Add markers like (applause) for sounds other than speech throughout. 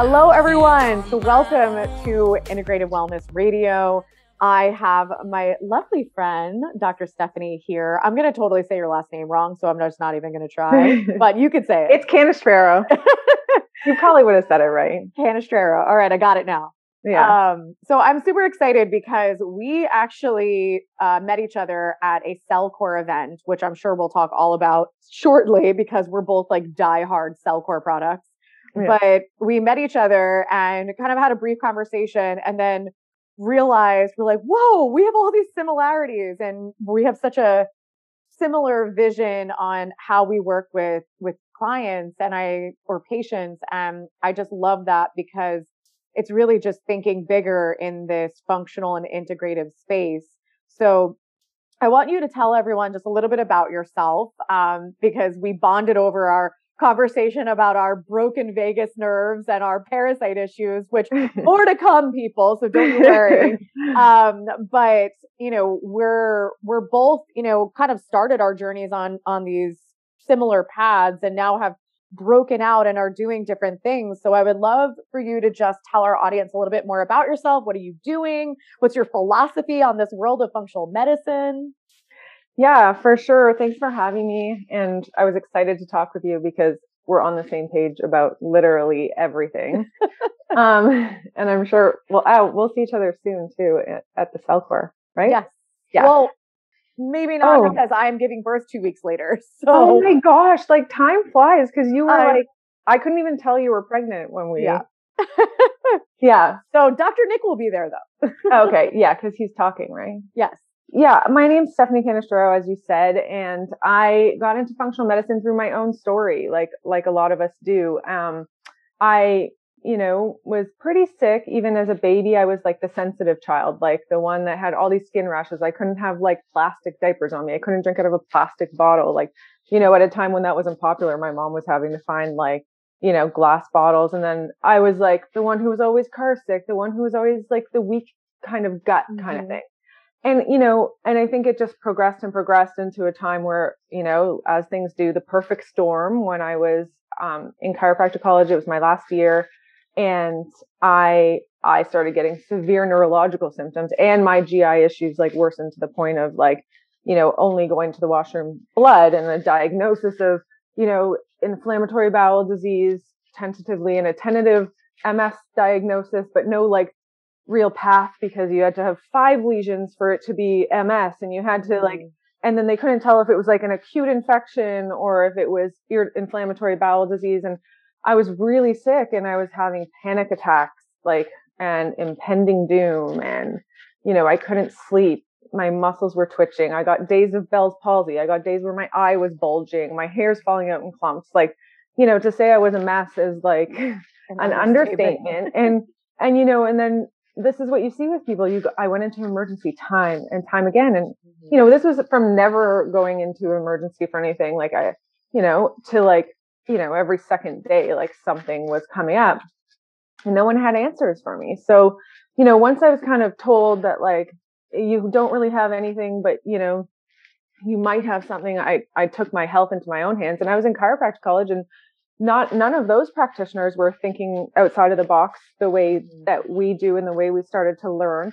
Hello, everyone. So, welcome to Integrative Wellness Radio. I have my lovely friend, Dr. Stephanie, here. I'm going to totally say your last name wrong, so I'm just not even going to try, (laughs) but you could say it. It's Canestraro. (laughs) you probably would have said it right. Canestraro. All right, I got it now. Yeah. Um, so I'm super excited because we actually uh, met each other at a Cellcore event, which I'm sure we'll talk all about shortly because we're both like diehard Cellcore products. Yeah. But we met each other and kind of had a brief conversation and then realized we're like, whoa, we have all these similarities and we have such a similar vision on how we work with with clients and I or patients. And I just love that because it's really just thinking bigger in this functional and integrative space. So I want you to tell everyone just a little bit about yourself um, because we bonded over our conversation about our broken vagus nerves and our parasite issues, which (laughs) more to come, people. So don't worry. (laughs) um, but you know, we're we're both you know kind of started our journeys on on these similar paths and now have broken out and are doing different things. So I would love for you to just tell our audience a little bit more about yourself. What are you doing? What's your philosophy on this world of functional medicine? Yeah, for sure. Thanks for having me. And I was excited to talk with you because we're on the same page about literally everything. (laughs) um, and I'm sure we'll oh, we'll see each other soon too at, at the Cellcore, right? Yes. Yeah. Well, maybe not Oh. because I'm giving birth two weeks later. (laughs) So oh my gosh, like time flies because you were I- like I couldn't even tell you were pregnant when we Yeah. (laughs) yeah. so Dr. Nick will be there though. (laughs) Okay, yeah, because he's talking, right? Yes. Yeah, my name's Stephanie Canestraro, as you said, and I got into functional medicine through my own story, like like a lot of us do. Um, I, you know, was pretty sick even as a baby. I was like the sensitive child, like the one that had all these skin rashes. I couldn't have like plastic diapers on me. I couldn't drink out of a plastic bottle. Like, you know, at a time when that wasn't popular, my mom was having to find like, you know, glass bottles, and then I was like the one who was always car sick, the one who was always like the weak kind of gut kind of thing and you know and i think it just progressed and progressed into a time where you know as things do the perfect storm when i was um, in chiropractic college it was my last year and i i started getting severe neurological symptoms and my gi issues like worsened to the point of like you know only going to the washroom blood and a diagnosis of you know inflammatory bowel disease tentatively and a tentative ms diagnosis but no like real path because you had to have five lesions for it to be MS and you had to like mm. and then they couldn't tell if it was like an acute infection or if it was inflammatory bowel disease and I was really sick and I was having panic attacks like and impending doom and you know I couldn't sleep. My muscles were twitching. I got days of Bell's palsy. I got days where my eye was bulging. My hair's falling out in clumps. Like you know to say I was a mess is like (laughs) an understatement. And and you know and then this is what you see with people. You go, i went into emergency time and time again. And Mm-hmm. you know this was from never going into emergency for anything. Like i you know to like you know every second day like something was coming up and no one had answers for me. So you know once i was kind of told that like you don't really have anything but you know you might have something i i took my health into my own hands and i was in chiropractic college and not none of those practitioners were thinking outside of the box the way that we do and the way we started to learn.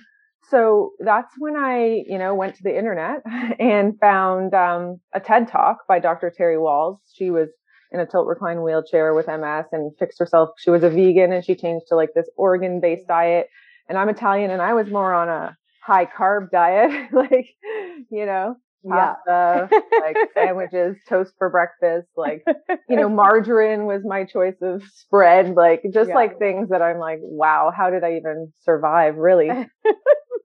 So that's when i you know went to the internet (laughs) and found um, a ted talk by dr terry Wahls. She was in a tilt recline wheelchair with ms and fixed herself she was a vegan and she changed to like this organ based mm. diet and i'm italian and i was more on a high carb diet (laughs) like you know Yeah. pasta, like (laughs) sandwiches, toast for breakfast, like you know, (laughs) margarine was my choice of spread, like just Yeah. like things that I'm like, wow, how did I even survive really?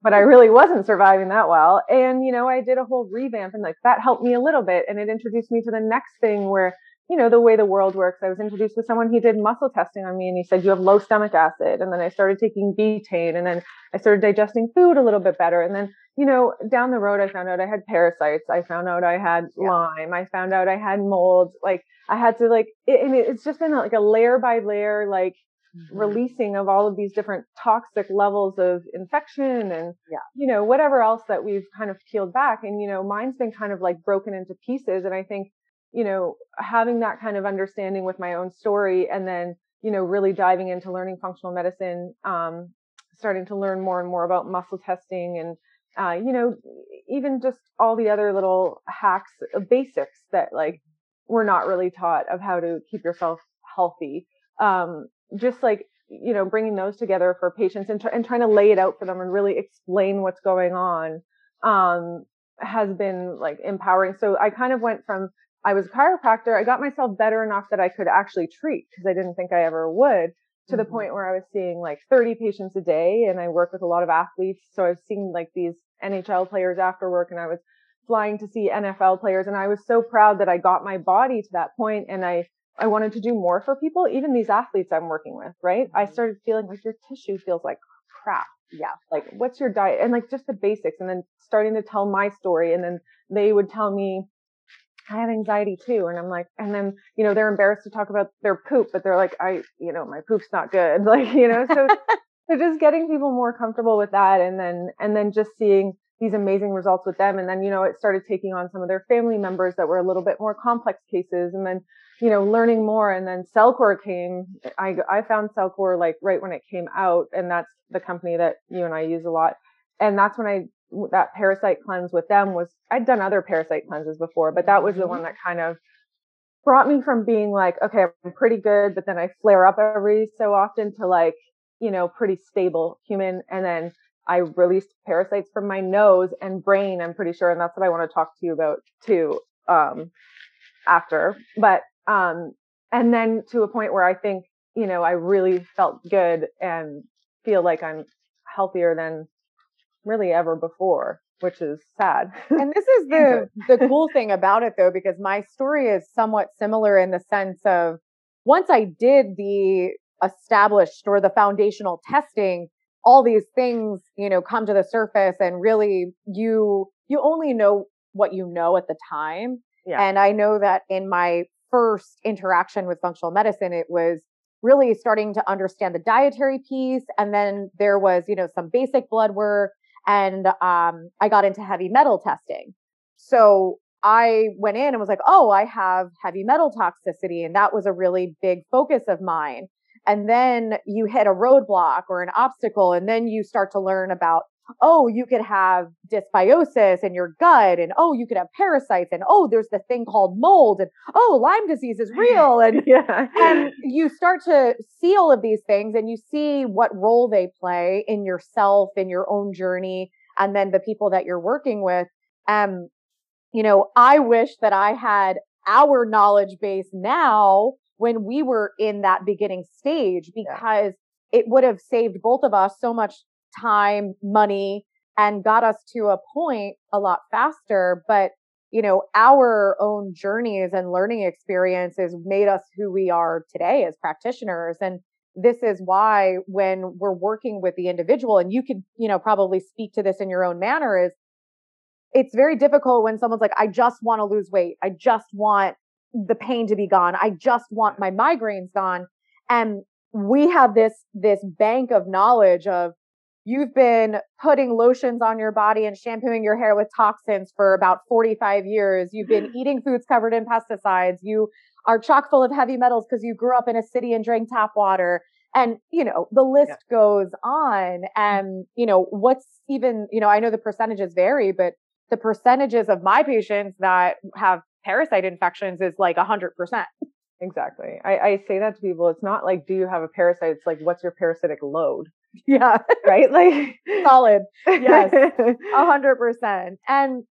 but I really wasn't surviving that well. And, you know, I did a whole revamp and like that helped me a little bit. And it introduced me to the next thing where you know, the way the world works. I was introduced to someone, he did muscle testing on me and he said, you have low stomach acid. And then I started taking betaine and then I started digesting food a little bit better. And then, you know, down the road, I found out I had parasites. I found out I had yeah. Lyme. I found out I had mold. Like I had to like, it, and it's just been like a layer by layer, like mm-hmm. releasing of all of these different toxic levels of infection and, yeah. you know, whatever else that we've kind of peeled back. And, you know, mine's been kind of like broken into pieces. And I think, you know, having that kind of understanding with my own story and then, you know, really diving into learning functional medicine, um, starting to learn more and more about muscle testing and, uh, you know, even just all the other little hacks, uh, basics that like we're not really taught of how to keep yourself healthy. Um, just like, you know, bringing those together for patients and, and trying to lay it out for them and really explain what's going on, um, has been like empowering. So I kind of went from I was a chiropractor. I got myself better enough that I could actually treat because I didn't think I ever would to mm-hmm. the point where I was seeing like 30 patients a day and I work with a lot of athletes. So I was seeing like these NHL players after work and I was flying to see NFL players and I was so proud that I got my body to that point and I I wanted to do more for people, even these athletes I'm working with, right? I mm-hmm. started feeling like your tissue feels like crap. Yeah. Like what's your diet? And like just the basics and then starting to tell my story and then they would tell me I have anxiety too. And I'm like, and then, you know, they're embarrassed to talk about their poop, but they're like, I, you know, my poop's not good. (laughs) Like, you know, so, (laughs) so just getting people more comfortable with that. And then, and then just seeing these amazing results with them. And then, you know, it started taking on some of their family members that were a little bit more complex cases. And then, you know, learning more. And then Cellcore came. I, I found Cellcore like right when it came out. And that's the company that you and I use a lot. And that's when I that parasite cleanse with them was I'd done other parasite cleanses before, but that was the mm-hmm. one that kind of brought me from being like, okay, I'm pretty good, but then I flare up every so often to like, you know, pretty stable human. And then I released parasites from my nose and brain, I'm pretty sure. And that's what I want to talk to you about too, um, after. But, um, and then to a point where I think, you know, I really felt good and feel like I'm healthier than really ever before, which is sad. and this (laughs) is the the cool thing about it though, because my story is somewhat similar in the sense of once I did the established or the foundational testing, all these things, you know, come to the surface and really you you only know what you know at the time. Yeah. And I know that in my first interaction with functional medicine, it was really starting to understand the dietary piece. And then there was, you know, some basic blood work and um, I got into heavy metal testing. So I went in and was like, oh, I have heavy metal toxicity. And that was a really big focus of mine. And then you hit a roadblock or an obstacle, and then you start to learn about oh, you could have dysbiosis in your gut, and oh, you could have parasites, and oh, there's the thing called mold, and oh, Lyme disease is real, and (laughs) yeah. and you start to see all of these things, and you see what role they play in yourself, in your own journey, and then the people that you're working with. Um, you know, I wish that I had our knowledge base now when we were in that beginning stage because yeah. it would have saved both of us so much time, money, and got us to a point a lot faster. But, you know, our own journeys and learning experiences made us who we are today as practitioners. And this is why when we're working with the individual, and you could, you know, probably speak to this in your own manner, is it's very difficult when someone's like, I just want to lose weight. I just want the pain to be gone. I just want my migraines gone. And we have this, this bank of knowledge of you've been putting lotions on your body and shampooing your hair with toxins for about 45 years. You've been (laughs) eating foods covered in pesticides. You are chock full of heavy metals because you grew up in a city and drank tap water. And, you know, the list yeah. goes on. And, you know, what's even, you know, I know the percentages vary, but the percentages of my patients that have parasite infections is like 100%. Exactly. I, I say that to people. It's not like, do you have a parasite? It's like, what's your parasitic load? (laughs) Yeah. Right. Like solid. Yes. (laughs) A hundred percent. And,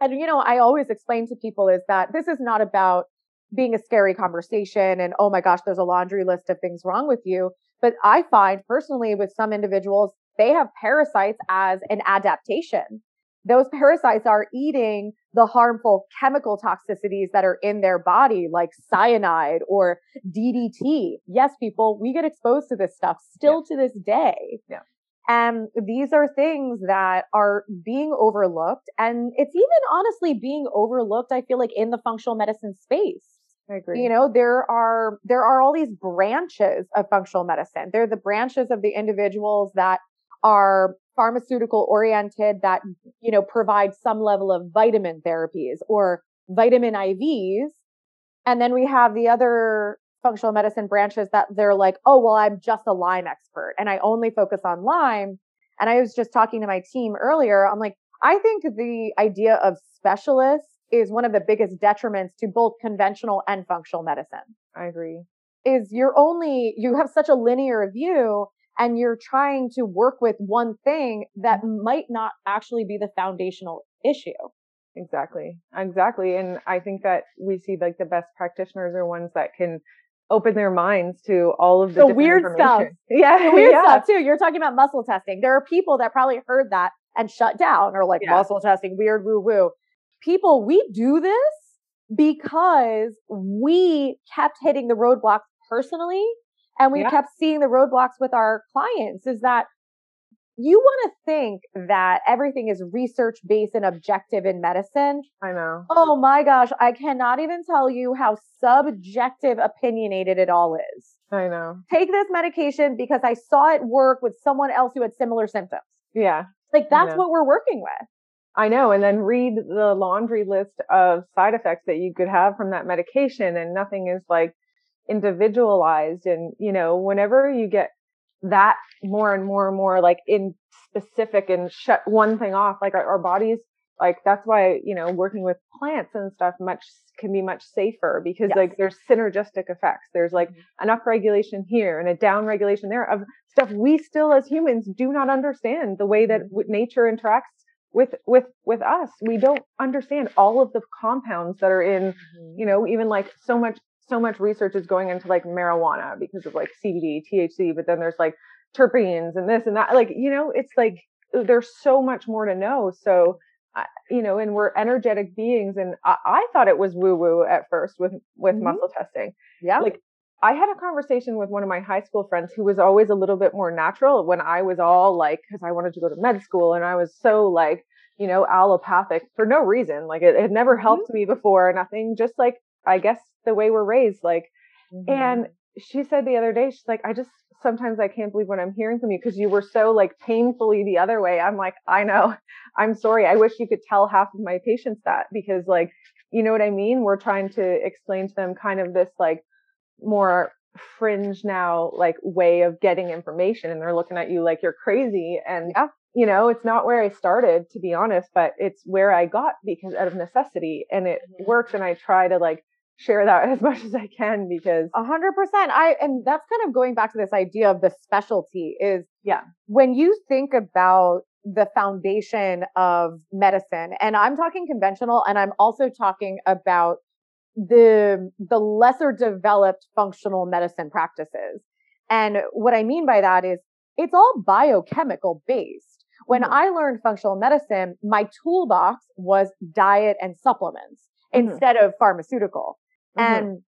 and, you know, I always explain to people is that this is not about being a scary conversation and, oh my gosh, there's a laundry list of things wrong with you. But I find personally with some individuals, they have parasites as an adaptation. Those parasites are eating the harmful chemical toxicities that are in their body, like cyanide or DDT. Yes, people, we get exposed to this stuff still yeah. to this day. Yeah. And these are things that are being overlooked. And it's even honestly being overlooked, I feel like, in the functional medicine space. I agree. You know, there are there are all these branches of functional medicine. They're the branches of the individuals that are pharmaceutical oriented that, you know, provide some level of vitamin therapies or vitamin IVs. And then we have the other functional medicine branches that they're like, oh, well, I'm just a Lyme expert and I only focus on Lyme. And I was just talking to my team earlier. I'm like, I think the idea of specialists is one of the biggest detriments to both conventional and functional medicine. I agree. Is you're only, you have such a linear view and you're trying to work with one thing that mm-hmm. might not actually be the foundational issue. Exactly. Exactly. And I think that we see like the best practitioners are ones that can open their minds to all of the, the weird stuff. (laughs) Yeah, the weird yeah. stuff too. You're talking about muscle testing. There are people that probably heard that and shut down or like yeah. muscle testing, weird woo woo. People, we do this because we kept hitting the roadblocks personally and we yeah. kept seeing the roadblocks with our clients is that you want to think that everything is research based and objective in medicine. I know. Oh my gosh, I cannot even tell you how subjective opinionated it all is. I know. Take this medication because I saw it work with someone else who had similar symptoms. Yeah. Like that's what we're working with. I know. And then read the laundry list of side effects that you could have from that medication and nothing is like individualized. And, you know, whenever you get that more and more and more like in specific and shut one thing off like our, our, bodies like that's why you know working with plants and stuff much can be much safer because yes. like there's synergistic effects there's like mm-hmm. an upregulation here and a down regulation there of stuff we still as humans do not understand the way that mm-hmm. nature interacts with with with us we don't understand all of the compounds that are in mm-hmm. you know even like so much so much research is going into like marijuana because of like CBD, THC, but then there's like terpenes and this and that. Like, you know, it's like there's so much more to know. So, you know, and we're energetic beings. And I, I thought it was woo woo at first with, with mm-hmm. muscle testing. Yeah. Like I had a conversation with one of my high school friends who was always a little bit more natural when I was all like, cause I wanted to go to med school and I was so like, you know, allopathic for no reason. Like it had never helped mm-hmm. me before, nothing, just like I guess the way we're raised. Like, mm-hmm. and she said the other day, she's like, I just sometimes I can't believe what I'm hearing from you because you were so like painfully the other way. I'm like, I know. (laughs) I'm sorry. I wish you could tell half of my patients that because like, you know what I mean? We're trying to explain to them kind of this like more fringe now like way of getting information and they're looking at you like you're crazy and yeah. You know it's not where i started to be honest but it's where i got because out of necessity and it mm-hmm. works and i try to like share that (laughs) as much as I can because a hundred percent. I and that's kind of going back to this idea of the specialty is yeah. When you think about the foundation of medicine, and I'm talking conventional, and I'm also talking about the the lesser developed functional medicine practices. And what I mean by that is it's all biochemical based. When. I learned functional medicine, my toolbox was diet and supplements mm-hmm. instead of pharmaceutical. Mm-hmm. And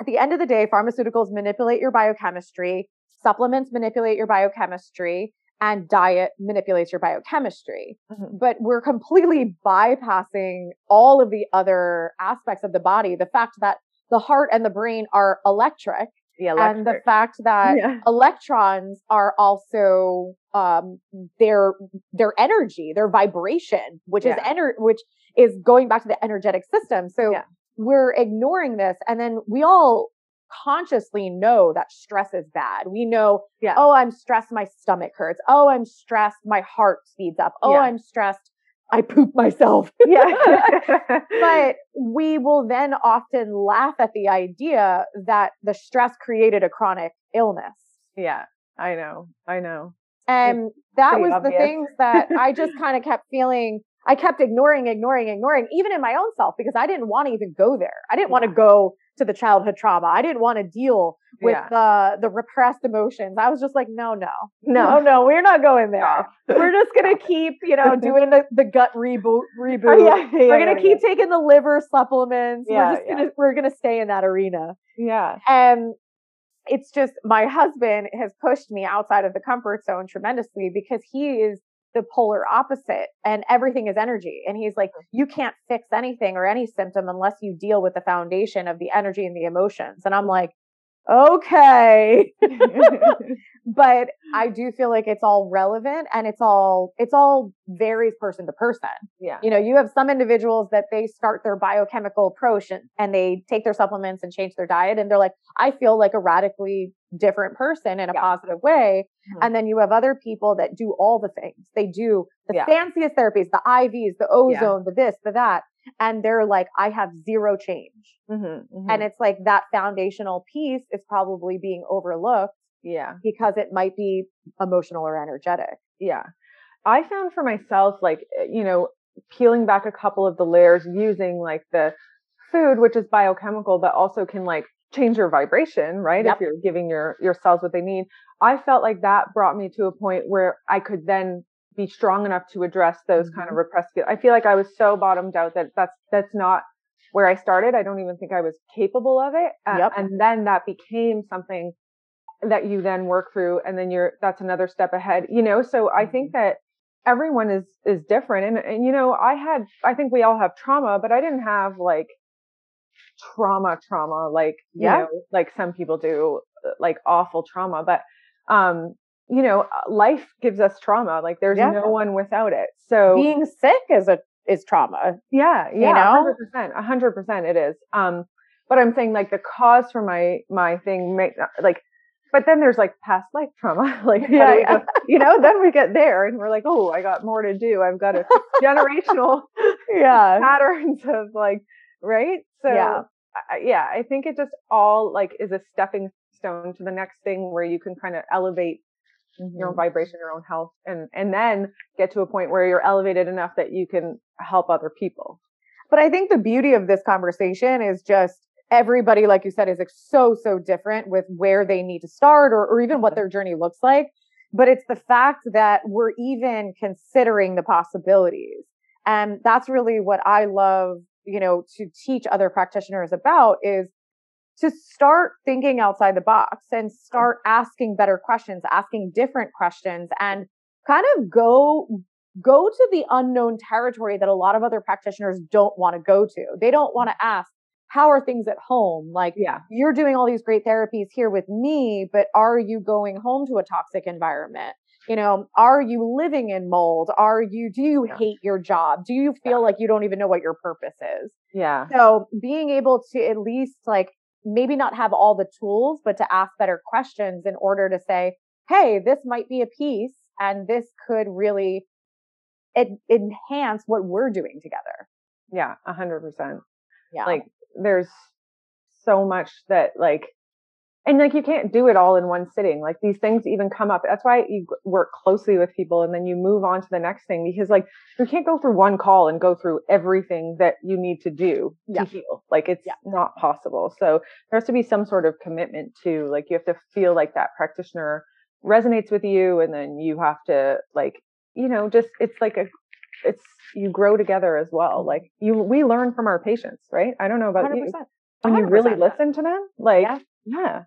at the end of the day, pharmaceuticals manipulate your biochemistry, supplements manipulate your biochemistry, and diet manipulates your biochemistry. Mm-hmm. But we're completely bypassing all of the other aspects of the body. The fact that the heart and the brain are electric. The electric. And the fact that yeah. electrons are also um, their their energy, their vibration, which yeah. is ener- which is going back to the energetic system. So yeah we're ignoring this. And then we all consciously know that stress is bad. We know, yeah. oh, I'm stressed, my stomach hurts. Oh, I'm stressed, my heart speeds up. Oh. I'm stressed, I poop myself. (laughs) yeah. (laughs) but we will then often laugh at the idea that the stress created a chronic illness. Yeah, I know. I know. And it's that was obvious. the things that I just kind of kept feeling I kept ignoring, ignoring, ignoring, even in my own self, because I didn't want to even go there. I didn't yeah. want to go to the childhood trauma. I didn't want to deal with yeah. the the repressed emotions. I was just like, no, no, no, no, we're not going there. we're just gonna keep, you know, (laughs) doing the, the gut oh, reboot reboot. Oh, yeah, yeah, we're gonna keep taking the liver supplements. we're just gonna we're gonna stay in that arena. Yeah. And it's just my husband has pushed me outside of the comfort zone tremendously because he is the polar opposite and everything is energy. And he's like, you can't fix anything or any symptom unless you deal with the foundation of the energy and the emotions. And I'm like, okay. (laughs) but I do feel like it's all relevant and it's all, it's all varies person to person. Yeah. You know, you have some individuals that they start their biochemical approach and, and they take their supplements and change their diet and they're like, I feel like a radically different person in a yeah. positive way. Mm-hmm. And then you have other people that do all the things. They do the yeah. fanciest therapies, the IVs, the ozone, yeah. the this, the that and they're like, I have zero change. Mm-hmm, mm-hmm. And it's like that foundational piece is probably being overlooked. Yeah. Because it might be emotional or energetic. Yeah. I found for myself, like, eh, you know, peeling back a couple of the layers using like the food, which is biochemical, but also can like change your vibration, right? Yep. If you're giving your, your cells what they need. I felt like that brought me to a point where I could then be strong enough to address those mm-hmm. kind of mm-hmm. repressed. I feel like I was so bottomed out that that's that's not where I started. I don't even think I was capable of it. Yep. And then that became something that you then work through and then you're that's another step ahead. You know, so I think mm-hmm. that everyone is is different and and you know, I had I think we all have trauma, but I didn't have like trauma trauma like you yeah. know like some people do uh, like awful trauma but um you know, uh, life gives us trauma. Like there's yeah. no one without it. So being sick is a is trauma. Yeah, yeah, percent, a hundred percent, it is. Um, but I'm saying like the cause for my my thing, make like, but then there's like past life trauma. (laughs) like, (laughs) yeah, yeah. you know, then we get there and we're like, oh, I got more to do. I've got a (laughs) generational, yeah, patterns of like, right? So yeah, I, yeah, I think it just all like is a stepping stone to the next thing where you can kind of elevate mm-hmm. your own mm-hmm. vibration, your own health, and and then get to a point where you're elevated enough that you can help other people. But I think the beauty of this conversation is just everybody, like you said, is so so different with where they need to start or, or even what mm-hmm. their journey looks like. But it's the fact that we're even considering the possibilities. And that's really what I love, you know, to teach other practitioners about is to start thinking outside the box and mm. start asking better questions, asking different questions and kind of go go to the unknown territory that a lot of other practitioners don't want to go to. They don't want to mm. ask, how are things at home? Like, yeah, you're doing all these great therapies here with me, but are you going home to a toxic environment? You know, are you living in mold? Are you, do you yeah. hate your job? Do you feel yeah. like you don't even know what your purpose is? Yeah. So being able to at least like maybe not have all the tools, but to ask better questions in order to say, Hey, this might be a piece and this could really en- enhance what we're doing together. Yeah. a hundred percent. Yeah. Like there's so much that like and like you can't do it all in one sitting. Like these things even come up. That's why you work closely with people and then you move on to the next thing because like you can't go through one call and go through everything that you need to do yeah. to heal. Like it's yeah. not possible. So there has to be some sort of commitment to like you have to feel like that practitioner resonates with you and then you have to like you know just it's like a it's you grow together as well. Mm-hmm. like you we learn from our patients right? I don't know about 100%. you when you really listen to them like yeah, yeah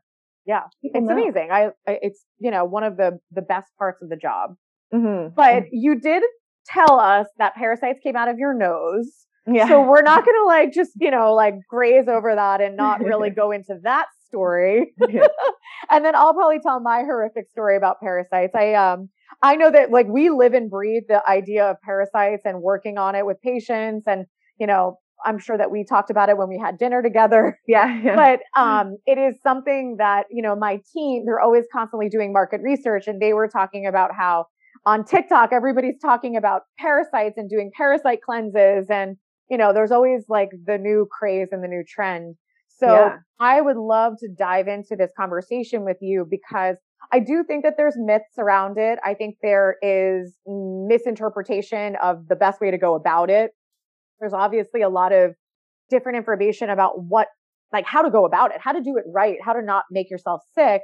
yeah, People it's know. amazing. I, I, it's you know one of the the best parts of the job. Mm-hmm. But mm-hmm. you did tell us that parasites came out of your nose. Yeah. So we're not going to like just, you know, like graze over that and not really (laughs) go into that story. (laughs) and then I'll probably tell my horrific story about parasites. I um I know that like we live and breathe the idea of parasites and working on it with patients and you know I'm sure that we talked about it when we had dinner together. (laughs) Yeah. yeah. But um, it is something that, you know, my team, they're always constantly doing market research and they were talking about how on TikTok, everybody's talking about parasites and doing parasite cleanses. And, you know, there's always like the new craze and the new trend. So yeah. I would love to dive into this conversation with you because I do think that there's myths around it. I think there is misinterpretation of the best way to go about it. There's obviously a lot of different information about what, like how to go about it, how to do it right, how to not make yourself sick.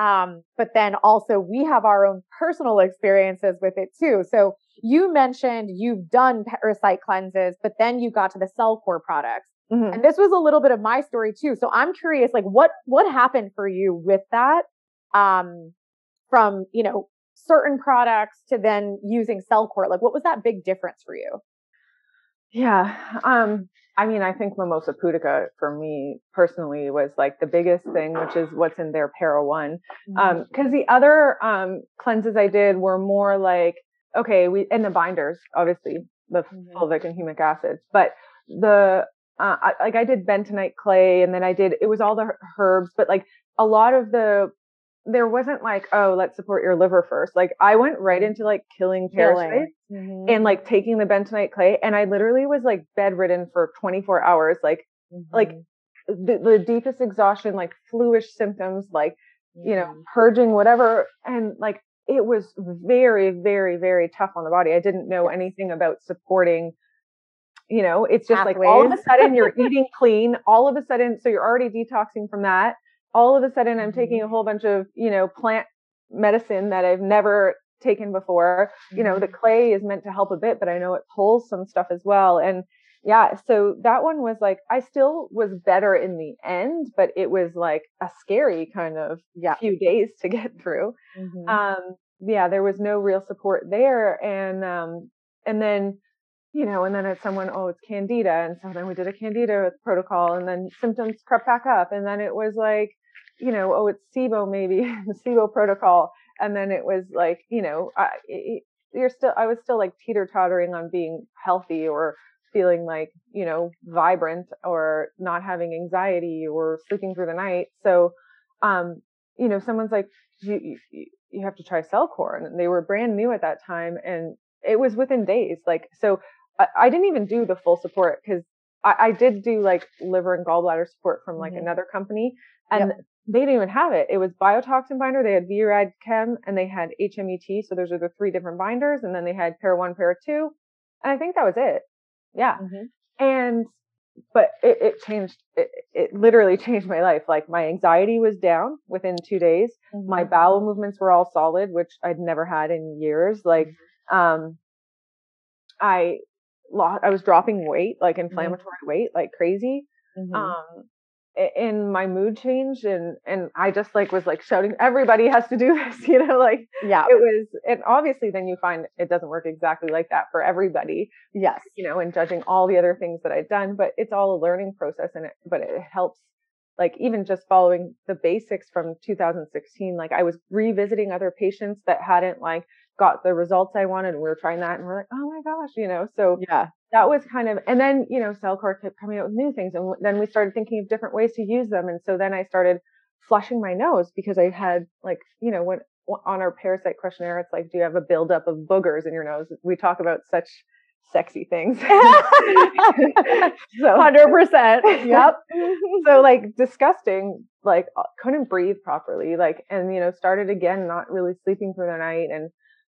Um, but then also we have our own personal experiences with it too. So you mentioned you've done parasite cleanses, but then you got to the Cellcore products. Mm-hmm. And this was a little bit of my story too. So I'm curious, like what, what happened for you with that? Um, from, you know, certain products to then using Cellcore, like what was that big difference for you? Yeah. Um, I mean, I think Mimosa Pudica for me personally was like the biggest thing, which is what's in their Para One. Um, mm-hmm. cause the other, um, cleanses I did were more like, okay, we, and the binders, obviously the mm-hmm. fulvic and humic acids, but the, uh, I, like I did bentonite clay and then I did, it was all the herbs, but like a lot of the there wasn't like, oh, let's support your liver first. Like I went right mm-hmm. into like killing parasites mm-hmm. and like taking the bentonite clay. And I literally was like bedridden for 24 hours, like, mm-hmm. like the, the, deepest exhaustion, like fluish symptoms, like, you know, mm-hmm. purging, whatever. And like, it was very, very, very tough on the body. I didn't know anything about supporting you know, it's just Pathways. like all of a sudden you're (laughs) eating clean, all of a sudden, so you're already detoxing from that all of a sudden I'm taking a mm-hmm. whole bunch of, you know, plant medicine that I've never taken before. You know, the mm-hmm. clay is meant to help a bit, but I know it pulls some stuff as well. And yeah, so that one was like, I still was better in the end, but it was like a scary kind of yeah. few days to get through. Mm-hmm. Um, yeah, there was no real support there. And, um, and then, you know, and then it's someone, oh, it's candida. And so then we did a candida protocol and then symptoms crept back up. And then it was like, you know, oh, it's SIBO maybe the (laughs) SIBO protocol, and then it was like, you know, I, it, you're still, I was still like teeter tottering on being healthy or feeling like, you know, vibrant or not having anxiety or sleeping through the night. So, um, you know, someone's like, you, you, you have to try Cellcore, and they were brand new at that time, and it was within days. Like, so I, I didn't even do the full support because I, I, did do like liver and gallbladder support from like mm-hmm. another company, and yep they didn't even have it. It was biotoxin binder. They had VRAD Chem and they had HMET. So those are the three different binders. And then they had Para One, Para Two. And I think that was it. Yeah. Mm-hmm. And, but it, it changed, it, it, literally (laughs) changed my life. Like my anxiety was down within two days. Mm-hmm. My bowel movements were all solid, which I'd never had in years. Like, mm-hmm. um, I lost, I was dropping weight, like mm-hmm. inflammatory weight, like crazy. Mm-hmm. Um, in my mood changed and and I just like was like shouting everybody has to do (laughs) this you know like yeah. it was and obviously then you find it doesn't work exactly like that for everybody yes. you know and judging all the other things that I've done but it's all a learning process and it but it helps like even just following the basics from 2016 like I was revisiting other patients that hadn't like got the results I wanted and we were trying that and we're like oh my gosh you know so yeah that was kind of, and then, you know, Cellcore kept coming out with new things. And then we started thinking of different ways to use them. And so then I started flushing my nose because I had like, you know, when on our parasite questionnaire, it's like, do you have a buildup of boogers in your nose? We talk about such sexy things. (laughs) so 100%. Yep. so (laughs) like disgusting, like uh, couldn't breathe properly, like, and, you know, started again, not really sleeping through the night. And,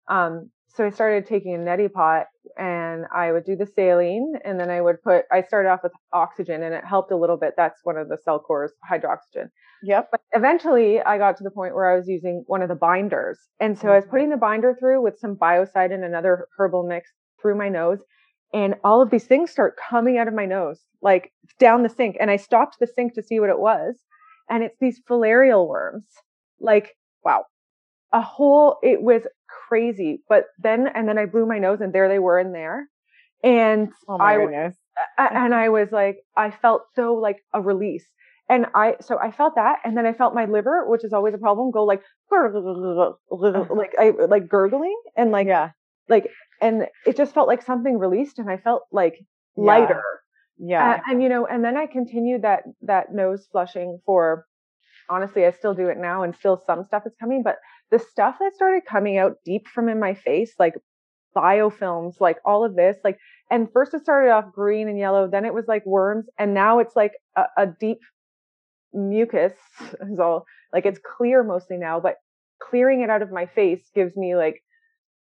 um, so I started taking a neti pot and I would do the saline and then I would put, I started off with oxygen and it helped a little bit. That's one of the Cellcore's hydroxygen. Yep. But eventually I got to the point where I was using one of the binders. And so. I was mm-hmm. putting the binder through with some biocide and another herbal mix through my nose. And all of these things start coming out of my nose, like down the sink. And I stopped the sink to see what it was. And it's these filarial worms. Like, wow. A whole, it was crazy. But then, and then I blew my nose and there they were in there. And oh I, goodness. and I was like, I felt so like a release. And I, so I felt that. And then I felt my liver, which is always a problem, go like, (laughs) like I, like gurgling and like, yeah, like, and it just felt like something released and I felt like lighter. Yeah. yeah. and you know, and then I continued that, that nose flushing for, honestly, I still do it now and still some stuff is coming, but the stuff that started coming out deep from in my face, like biofilms, like all of this, like, and first it started off green and yellow, then it was like worms, and now it's like a, a deep mucus (laughs) is all like it's clear mostly now, but clearing it out of my face gives me like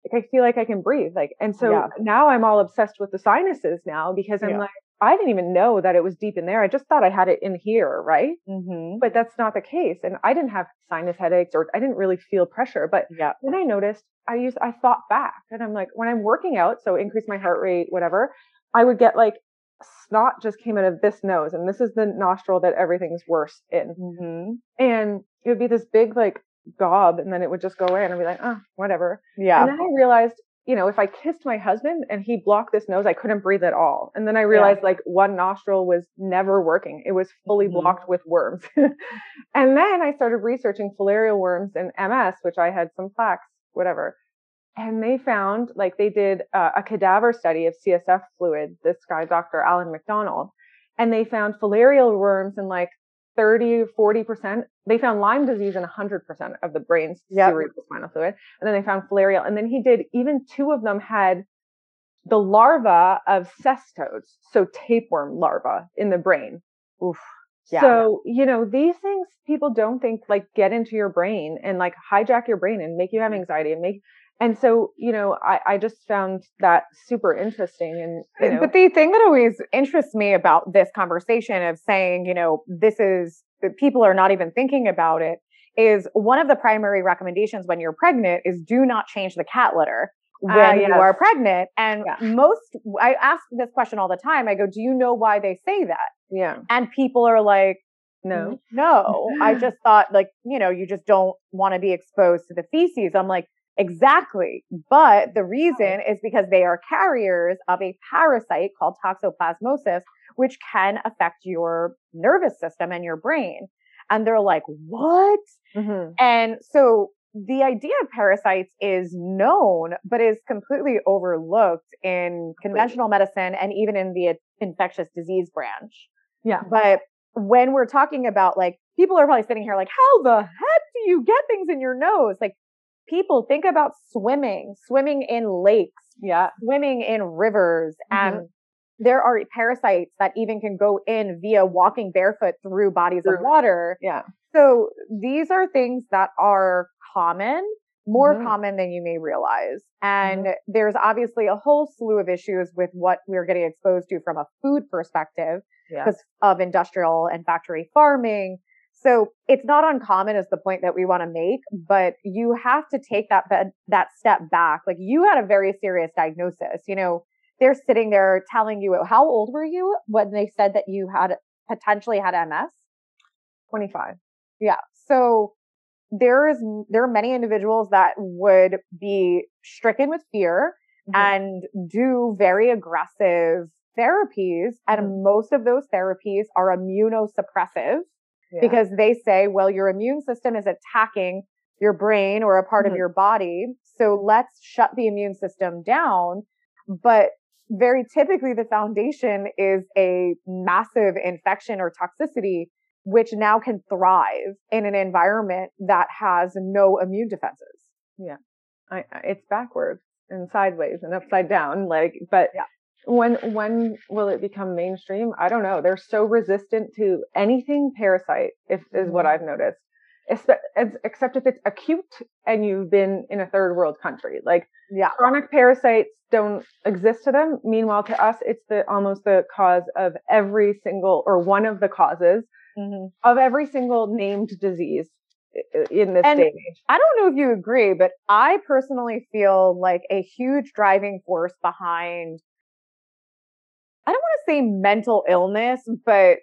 like I feel like I can breathe. Like, and so yeah. now I'm all obsessed with the sinuses now because I'm yeah. like, I didn't even know that it was deep in there. I just thought I had it in here, right? Mm-hmm. But that's not the case. And I didn't have sinus headaches or I didn't really feel pressure. But yeah. then I noticed I used, I thought back and I'm like, when I'm working out, so increase my heart rate, whatever, I would get like snot just came out of this nose. And this is the nostril that everything's worse in. Mm-hmm. And it would be this big, like, gob and then it would just go away and I'd be like, oh, whatever. Yeah. And then I realized you know, if I kissed my husband and he blocked this nose, I couldn't breathe at all. And then I realized yeah. like one nostril was never working. It was fully mm-hmm. blocked with worms. (laughs) and then I started researching filarial worms and MS, which I had some plaques, whatever. And they found like they did uh, a cadaver study of CSF fluid, this guy, Dr. Alan MacDonald, and they found filarial worms in like 30 40%. They found Lyme disease in 100% of the brain's yep. cerebrospinal fluid. And then they found filarial. And then he did, even two of them had the larva of cestodes, so tapeworm larva in the brain. Oof. Yeah. So, you know, these things people don't think like get into your brain and like hijack your brain and make you have mm. anxiety and make and so you know I, I just found that super interesting and you know. but the thing that always interests me about this conversation of saying you know this is that people are not even thinking about it is one of the primary recommendations when you're pregnant is do not change the cat litter when uh, yes. you are pregnant and yeah. most i ask this question all the time i go do you know why they say that yeah and people are like no no i just (laughs) thought like you know you just don't want to be exposed to the feces i'm like Exactly. But the reason is because they are carriers of a parasite called toxoplasmosis, which can affect your nervous system and your brain. And they're like, what? Mm-hmm. And so the idea of parasites is known, but is completely overlooked in conventional medicine and even in the infectious disease branch. Yeah. But when we're talking about like, people are probably sitting here like, how the heck do you get things in your nose? Like, people think about swimming, swimming in lakes, yeah, swimming in rivers, mm-hmm. and there are parasites that even can go in via walking barefoot through bodies of water. Yeah. So these are things that are common, more mm-hmm. common than you may realize. And mm-hmm. there's obviously a whole slew of issues with what we're getting exposed to from a food perspective because yeah. of industrial and factory farming, so it's not uncommon is the point that we want to make, but you have to take that bed, that step back. Like you had a very serious diagnosis. You know, they're sitting there telling you how old were you when they said that you had potentially had MS? 25. Yeah. So there is there are many individuals that would be stricken with fear mm-hmm. and do very aggressive therapies and mm-hmm. most of those therapies are immunosuppressive yeah. because they say, well, your immune system is attacking your brain or a part mm-hmm. of your body. So let's shut the immune system down. But very typically the foundation is a massive infection or toxicity, which now can thrive in an environment that has no immune defenses. Yeah. I, it's backwards and sideways and upside down. Like, but yeah. When when will it become mainstream? I don't know. They're so resistant to anything parasite. If is what mm-hmm. I've noticed. Except if it's acute and you've been in a third world country, like yeah. chronic parasites don't exist to them. Meanwhile, to us, it's the almost the cause of every single or one of the causes mm-hmm. of every single named disease in this and day and age. I don't know if you agree, but I personally feel like a huge driving force behind I don't want to say mental illness, but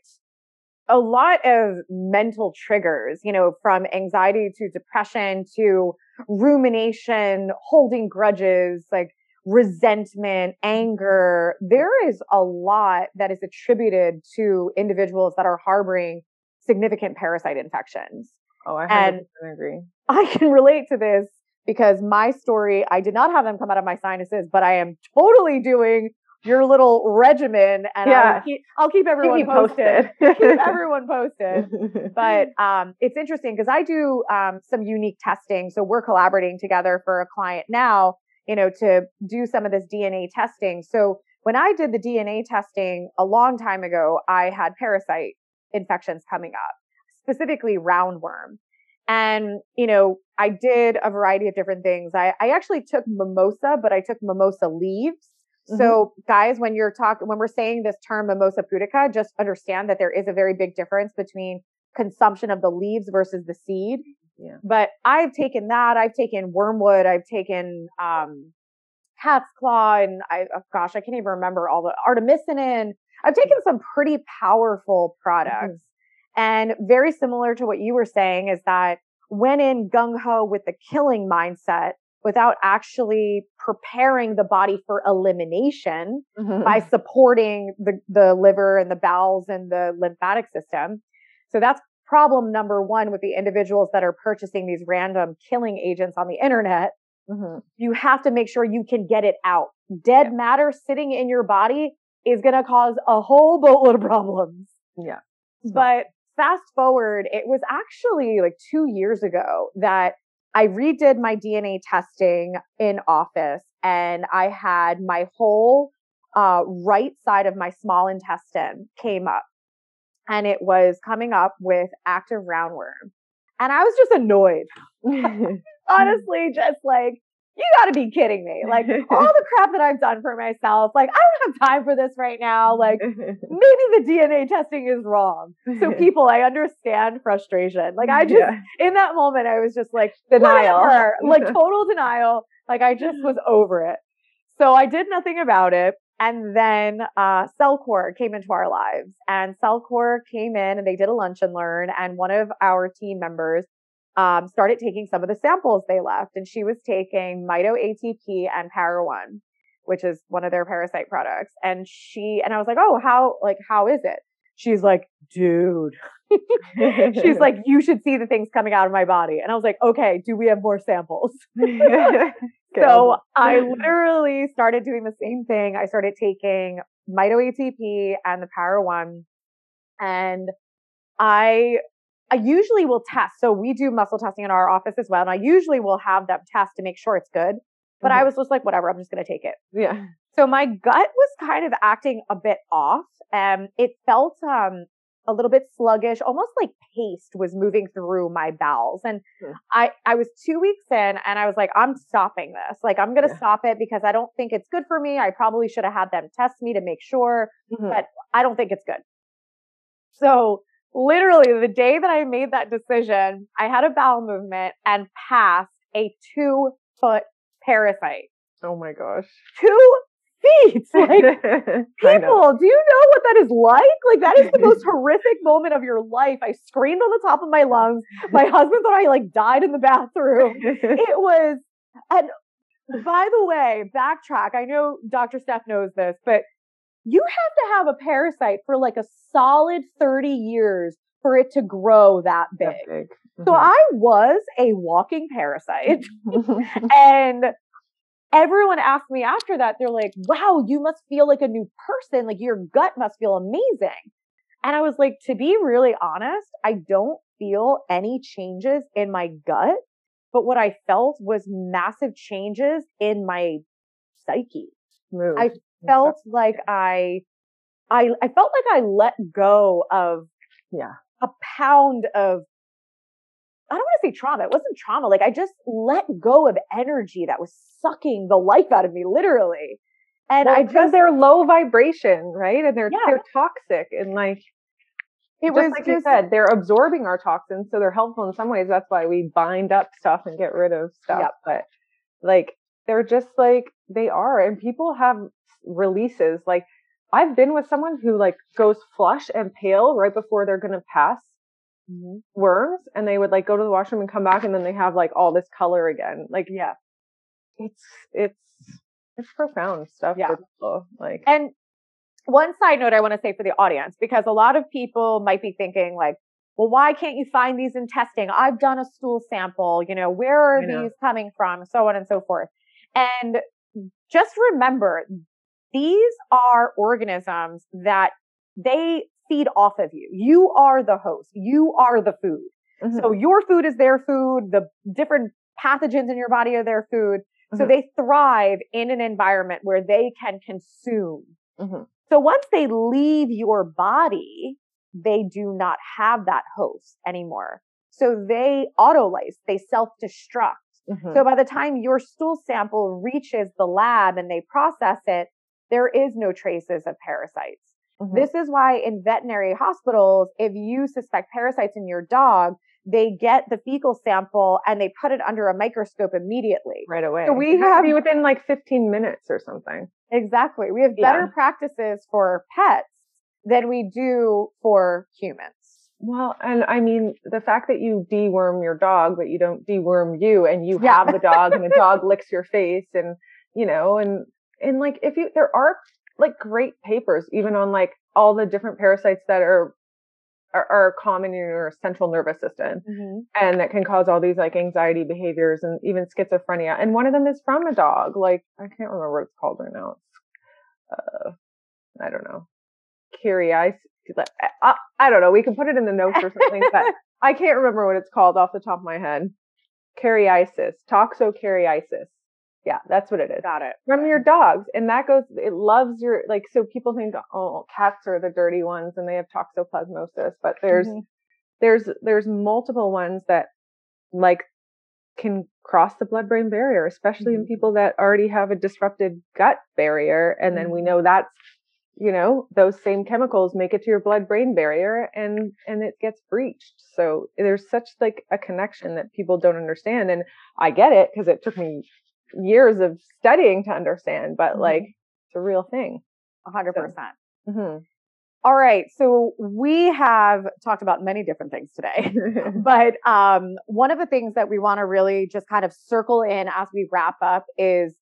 a lot of mental triggers, you know, from anxiety to depression to rumination, holding grudges, like resentment, anger. There is a lot that is attributed to individuals that are harboring significant parasite infections. Oh, I and agree. I can relate to this because my story, I did not have them come out of my sinuses, but I am totally doing your little regimen and yeah. I'll, keep, I'll keep everyone keep posted. posted. keep (laughs) everyone posted. But um, it's interesting because I do um, some unique testing. So we're collaborating together for a client now, you know, to do some of this DNA testing. So when I did the DNA testing a long time ago, I had parasite infections coming up, specifically roundworm. And, you know, I did a variety of different things. I, I actually took mimosa, but I took mimosa leaves. Mm-hmm. So guys, when you're talking, when we're saying this term mimosa pudica, just understand that there is a very big difference between consumption of the leaves versus the seed. Yeah. But I've taken that. I've taken wormwood. I've taken, um, cat's claw and I, oh gosh, I can't even remember all the artemisinin. I've taken some pretty powerful products mm-hmm. and very similar to what you were saying is that went in gung ho with the killing mindset without actually preparing the body for elimination mm-hmm. by supporting the, the liver and the bowels and the lymphatic system. So that's problem number one with the individuals that are purchasing these random killing agents on the internet. Mm-hmm. You have to make sure you can get it out. Dead yeah. matter sitting in your body is going to cause a whole boatload of problems. Yeah. But fast forward, it was actually like two years ago that I redid my DNA testing in office and I had my whole uh, right side of my small intestine came up and it was coming up with active roundworm. And I was just annoyed. (laughs) Honestly, just like, you gotta be kidding me. Like all the crap that I've done for myself, like I don't have time for this right now. Like (laughs) maybe the DNA testing is wrong. So (laughs) people, I understand frustration. Like I just, yeah. in that moment, I was just like denial, like total denial. Like I just was over it. So I did nothing about it. And then uh, Cellcore came into our lives, and Cellcore came in and they did a lunch and learn. And one of our team members um, started taking some of the samples they left, and she was taking Mito ATP and Para One, which is one of their parasite products. And she and I was like, oh, how like how is it? She's like, dude. (laughs) She's like, you should see the things coming out of my body. And I was like, okay, do we have more samples? (laughs) (laughs) so I (laughs) literally started doing the same thing. I started taking Mito ATP and the Para One. And I I usually will test. So we do muscle testing in our office as well. And I usually will have them test to make sure it's good. But mm-hmm. I was just like, whatever, I'm just going to take it. Yeah. So my gut was kind of acting a bit off. and it felt, um, a little bit sluggish, almost like paste was moving through my bowels. And mm. I, I was two weeks in and I was like, I'm stopping this. Like, I'm going to yeah. stop it because I don't think it's good for me. I probably should have had them test me to make sure, mm-hmm. but I don't think it's good. So literally the day that I made that decision, I had a bowel movement and passed a two foot parasite. Oh my gosh. Two feet. (laughs) Like, people, do you know what that is like? Like, that is the most (laughs) horrific moment of your life. I screamed on the top of my lungs. My husband thought I like died in the bathroom. (laughs) It was, and by the way, backtrack. I know Dr. Steph knows this, but you have to have a parasite for like a solid 30 years for it to grow that big. That big. Mm-hmm. So I was a walking parasite. and everyone asked me after that, they're like, wow, you must feel like a new person. Like your gut must feel amazing. And I was like, to be really honest, I don't feel any changes in my gut. But what I felt was massive changes in my psyche. Move. I felt like I, I, I felt like I let go of, yeah, a pound of, I don't want to say trauma. It wasn't trauma. Like I just let go of energy that was sucking the life out of me, literally. And well, I just, they're low vibration, right? And they're, yeah. they're toxic and like, it was like just, you said, they're absorbing our toxins, so they're helpful in some ways. That's why we bind up stuff and get rid of stuff. Yep. But like they're just like they are, and people have releases. Like I've been with someone who like goes flush and pale right before they're gonna pass mm-hmm. worms, and they would like go to the washroom and come back, and then they have like all this color again. Like yeah, it's it's it's profound stuff. Yeah, like and one side note I want to say for the audience because a lot of people might be thinking like, well, why can't you find these in testing? I've done a stool sample. You know, where are these coming from? So on and so forth. And just remember these are organisms that they feed off of you. You are the host. You are the food. Mm-hmm. So your food is their food. The different pathogens in your body are their food. Mm-hmm. So they thrive in an environment where they can consume. Mm-hmm. So once they leave your body, they do not have that host anymore. So they autolyse, they self destruct. Mhm. So by the time your stool sample reaches the lab and they process it, there is no traces of parasites. Mhm. This is why in veterinary hospitals, if you suspect parasites in your dog, they get the fecal sample and they put it under a microscope immediately. right away. So we It has to have- be within like 15 minutes or something. Exactly. We have better Yeah. practices for pets than we do for humans. Well, and I mean, the fact that you deworm your dog, but you don't deworm you and you Yeah. have the dog and the dog (laughs) licks your face and, you know, and, and like if you, there are like great papers even on like all the different parasites that are, are, are common in your central nervous system and that can cause all these like anxiety behaviors and even schizophrenia. And one of them is from a dog. Like, I can't remember what it's called right now. It's, uh, I don't know. Curious. I, I don't know. We can put it in the notes or something, but (laughs) I can't remember what it's called off the top of my head. Cariasis, toxocariasis. Yeah, that's what it is. Got it. From your dogs. And that goes, it loves your, like, so people think, oh, cats are the dirty ones and they have toxoplasmosis, but there's, Mhm. there's, there's multiple ones that like can cross the blood brain barrier, especially in Mhm. people that already have a disrupted gut barrier. And then we Mhm. know that's, you know, those same chemicals make it to your blood brain barrier and, and it gets breached. So there's such like a connection that people don't understand. And I get it because it took me years of studying to understand, but Mhm. like it's a real thing. A hundred percent. hmm All right. So we have talked about many different things today. (laughs) (laughs) but um, one of the things that we want to really just kind of circle in as we wrap up is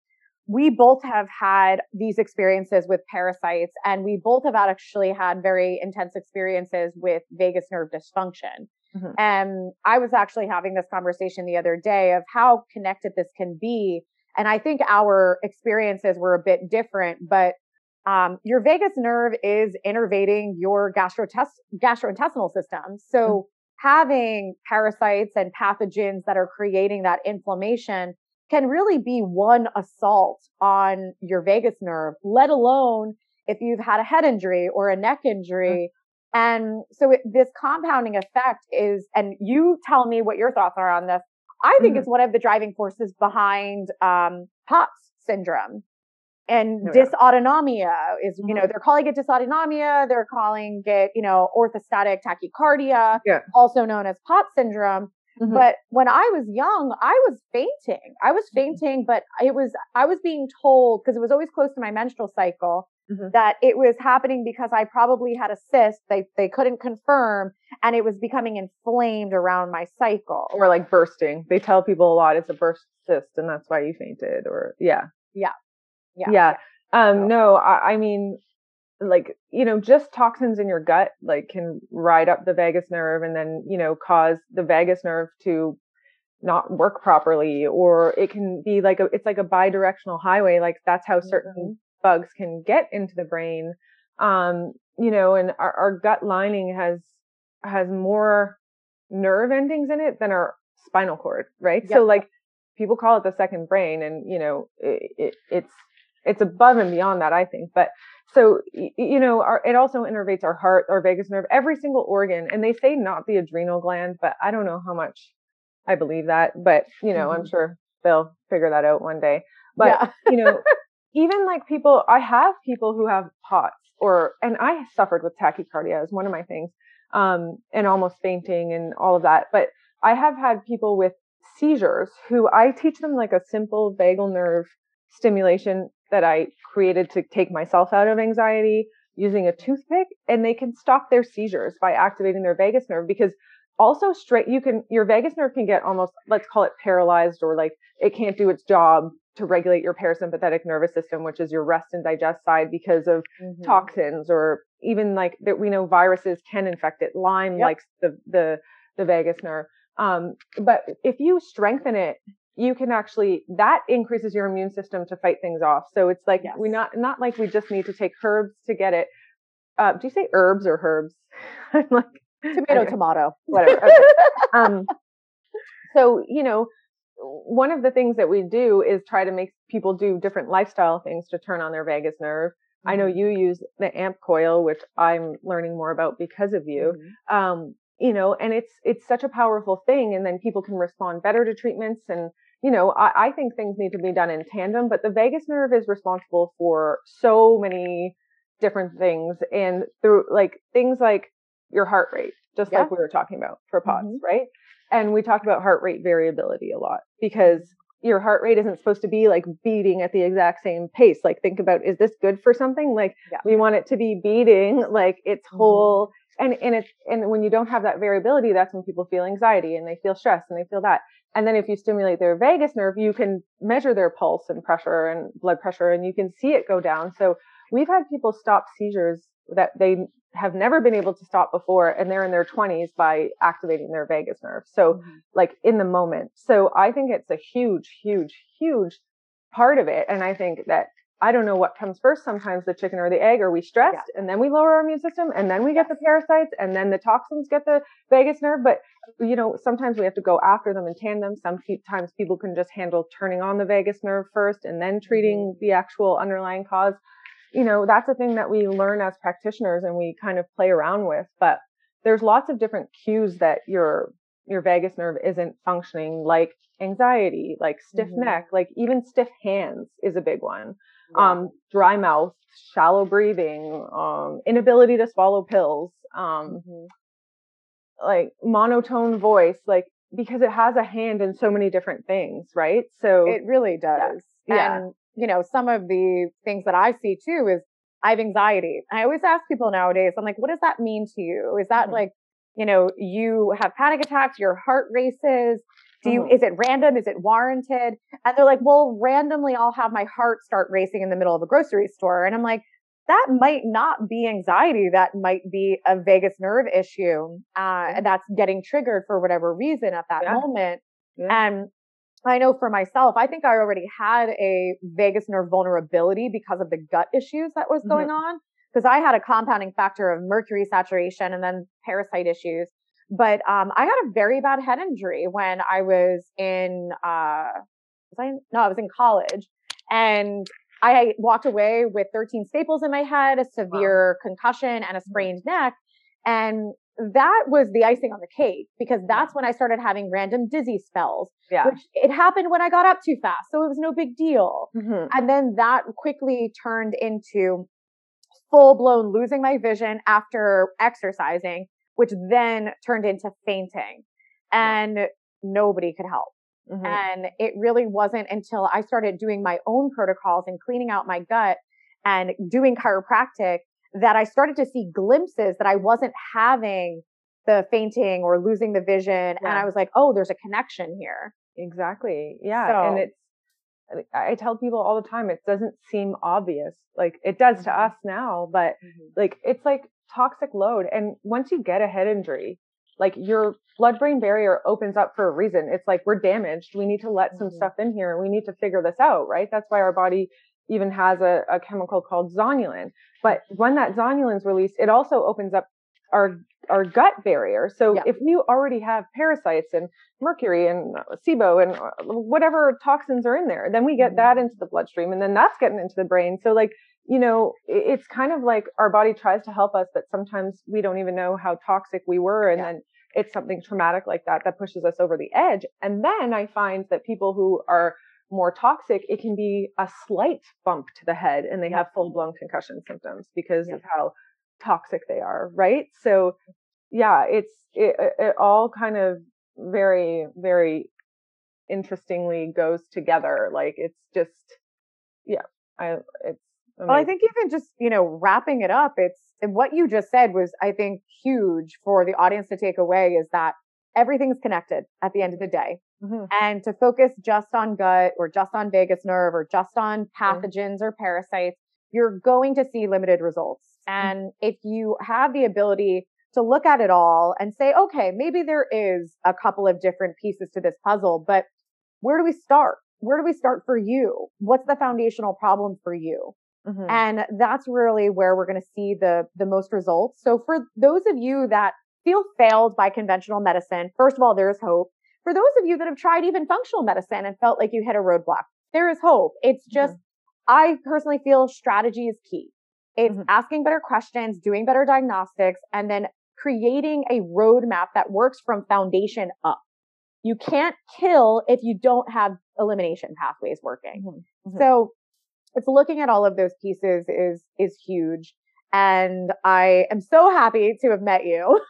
we both have had these experiences with parasites and we both have actually had very intense experiences with vagus nerve dysfunction. Mhm. And I was actually having this conversation the other day of how connected this can be. And I think our experiences were a bit different, but um, your vagus nerve is innervating your gastrointestinal system. So having parasites and pathogens that are creating that inflammation can really be one assault on your vagus nerve, let alone if you've had a head injury or a neck injury. And so it, this compounding effect is, and you tell me what your thoughts are on this. I think Mhm. it's one of the driving forces behind um, POTS syndrome and Oh, yeah. dysautonomia is, you know, Mhm. they're calling it dysautonomia. They're calling it, you know, orthostatic tachycardia, Yeah. also known as POTS syndrome. Mhm. But when I was young, I was fainting. I was fainting, but it was, I was being told because it was always close to my menstrual cycle Mhm. that it was happening because I probably had a cyst. They, they couldn't confirm and it was becoming inflamed around my cycle. or like bursting. They tell people a lot it's a burst cyst and that's why you fainted or yeah. Yeah. Yeah. Um So- no, I, I mean like, you know, just toxins in your gut like can ride up the vagus nerve and then, you know, cause the vagus nerve to not work properly or it can be like a it's like a bidirectional highway like that's how certain bugs can get into the brain um you know and our, our gut lining has has more nerve endings in it than our spinal cord right so like people call it the second brain and you know it, it, it's it's above and beyond that i think but so you know our, it also innervates our heart our vagus nerve every single organ and they say not the adrenal gland but i don't know how much i believe that but you know i'm Mhm. sure they'll figure that out one day but yeah. you know, (laughs) even like people, I have people who have POTS or, and I suffered with tachycardia as one of my things, um, and almost fainting and all of that. But I have had people with seizures who I teach them like a simple vagal nerve stimulation that I created to take myself out of anxiety using a toothpick and they can stop their seizures by activating their vagus nerve because also straight you can your vagus nerve can get almost let's call it paralyzed or like it can't do its job to regulate your parasympathetic nervous system which is your rest and digest side because of Mhm. toxins or even like that we know viruses can infect it lyme Yep. likes the the the vagus nerve um but if you strengthen it you can actually that increases your immune system to fight things off so it's like Yes. we not not like we just need to take herbs to get it uh do you say herbs or herbs (laughs) i'm like Tomato, Okay. tomato. whatever okay. (laughs) um so you know one of the things that we do is try to make people do different lifestyle things to turn on their vagus nerve I know Mhm. you use the amp coil, which I'm learning more about because of you. Mhm. Um, you know, and it's it's such a powerful thing. And then people can respond better to treatments. And you know, I, I think things need to be done in tandem. But the vagus nerve is responsible for so many different things, and through like things like your heart rate, just yeah. like we were talking about for POTS, mm-hmm. right? And we talk about heart rate variability a lot because your heart rate isn't supposed to be like beating at the exact same pace. Like think about is this good for something? Like yeah. we want it to be beating like its mm-hmm. whole and and it's and when you don't have that variability, that's when people feel anxiety and they feel stress and they feel that. And then if you stimulate their vagus nerve, you can measure their pulse and pressure and blood pressure and you can see it go down. So we've had people stop seizures that they have never been able to stop before and they're in their 20s by activating their vagus nerve. So mm-hmm. like in the moment. So I think it's a huge huge huge part of it and I think that I don't know what comes first sometimes the chicken or the egg. Are we stressed yeah. and then we lower our immune system and then we get the parasites and then the toxins get the vagus nerve? But you know, sometimes we have to go after them in tandem. Sometimes people can just handle turning on the vagus nerve first and then treating mm-hmm. the actual underlying cause you know, that's a thing that we learn as practitioners and we kind of play around with. But there's lots of different cues that your your vagus nerve isn't functioning, like anxiety, like stiff mm-hmm. neck, like even stiff hands is a big one. Yeah. Um, dry mouth, shallow breathing, um, inability to swallow pills, um, mm-hmm. like monotone voice, like because it has a hand in so many different things, right? So it really does. Yeah. And you know, some of the things that I see too is I have anxiety. I always ask people nowadays, I'm like, what does that mean to you? Is that mm-hmm. like, you know, you have panic attacks, your heart races? Do you, mm-hmm. is it random? Is it warranted? And they're like, well, randomly I'll have my heart start racing in the middle of a grocery store. And I'm like, that might not be anxiety. That might be a vagus nerve issue. Uh, that's getting triggered for whatever reason at that yeah. moment. Yeah. And I know for myself, I think I already had a vagus nerve vulnerability because of the gut issues that was going mm-hmm. on. Because I had a compounding factor of mercury saturation and then parasite issues. But um, I had a very bad head injury when I was in, uh, was I, no, I was in college. And I walked away with 13 staples in my head, a severe wow. concussion, and a mm-hmm. sprained neck. And that was the icing on the cake because that's when I started having random dizzy spells. Yeah. Which it happened when I got up too fast. So it was no big deal. Mm-hmm. And then that quickly turned into full blown losing my vision after exercising, which then turned into fainting. And yeah. nobody could help. Mm-hmm. And it really wasn't until I started doing my own protocols and cleaning out my gut and doing chiropractic that I started to see glimpses that I wasn't having the fainting or losing the vision. Yeah. And I was like, oh, there's a connection here. Exactly. Yeah. So, and it's, I tell people all the time, it doesn't seem obvious. Like it does mm-hmm. to us now, but mm-hmm. like it's like toxic load. And once you get a head injury, like your blood brain barrier opens up for a reason. It's like we're damaged. We need to let mm-hmm. some stuff in here and we need to figure this out, right? That's why our body even has a, a chemical called zonulin. But when that zonulin is released, it also opens up our our gut barrier. So yeah. if we already have parasites and mercury and SIBO and uh, whatever toxins are in there, then we get mm-hmm. that into the bloodstream and then that's getting into the brain. So like, you know, it's kind of like our body tries to help us, but sometimes we don't even know how toxic we were. And yeah. then it's something traumatic like that that pushes us over the edge. And then I find that people who are more toxic, it can be a slight bump to the head and they have full blown concussion symptoms because of how toxic they are, right? So, yeah, it's it, it all kind of very very interestingly goes together. Like it's just yeah, I it's Amazing. Well, I think even just, you know, wrapping it up, it's and what you just said was, I think, huge for the audience to take away is that everything's connected at the end of the day. Mm-hmm. And to focus just on gut or just on vagus nerve or just on pathogens mm-hmm. or parasites, you're going to see limited results. Mm-hmm. And mm-hmm. if you have the ability to look at it all and say, okay, maybe there is a couple of different pieces to this puzzle, but where do we start? Where do we start for you? What's the foundational problem for you? Mm-hmm. And that's really where we're going to see the, the most results. So for those of you that feel failed by conventional medicine, first of all, there is hope for those of you that have tried even functional medicine and felt like you hit a roadblock, there is hope. It's mm-hmm. just, mm-hmm. I personally feel strategy is key. It's mm-hmm. asking better questions, doing better diagnostics, and then creating a roadmap that works from foundation up. You can't kill if you don't have elimination pathways working. Mm-hmm. Mm-hmm. So it's looking at all of those pieces is is huge. And I am so happy to have met you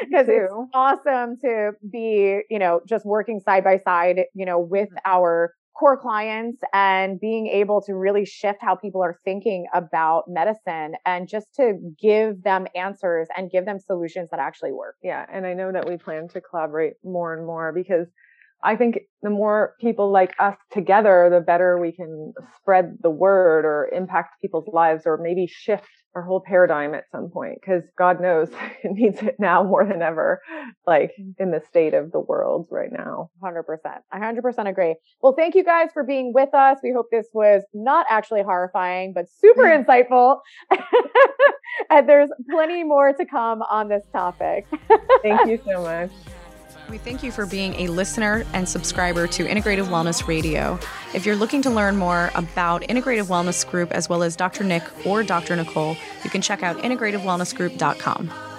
because (laughs) it's awesome to be, you know, just working side by side, you know, with mm-hmm. our core clients and being able to really shift how people are thinking about medicine and just to give them answers and give them solutions that actually work. Yeah. And I know that we plan to collaborate more and more because I think the more people like us together, the better we can spread the word or impact people's lives or maybe shift our whole paradigm at some point. Cause God knows (laughs) it needs it now more than ever, like mm-hmm. in the state of the world right now. 100%. I 100% agree. Well, thank you guys for being with us. We hope this was not actually horrifying, but super mm. insightful. (laughs) and there's plenty more to come on this topic. (laughs) thank you so much. We thank you for being a listener and subscriber to Integrative Wellness Radio. If you're looking to learn more about Integrative Wellness Group as well as Dr. Nick or Dr. Nicole, you can check out integrativewellnessgroup.com.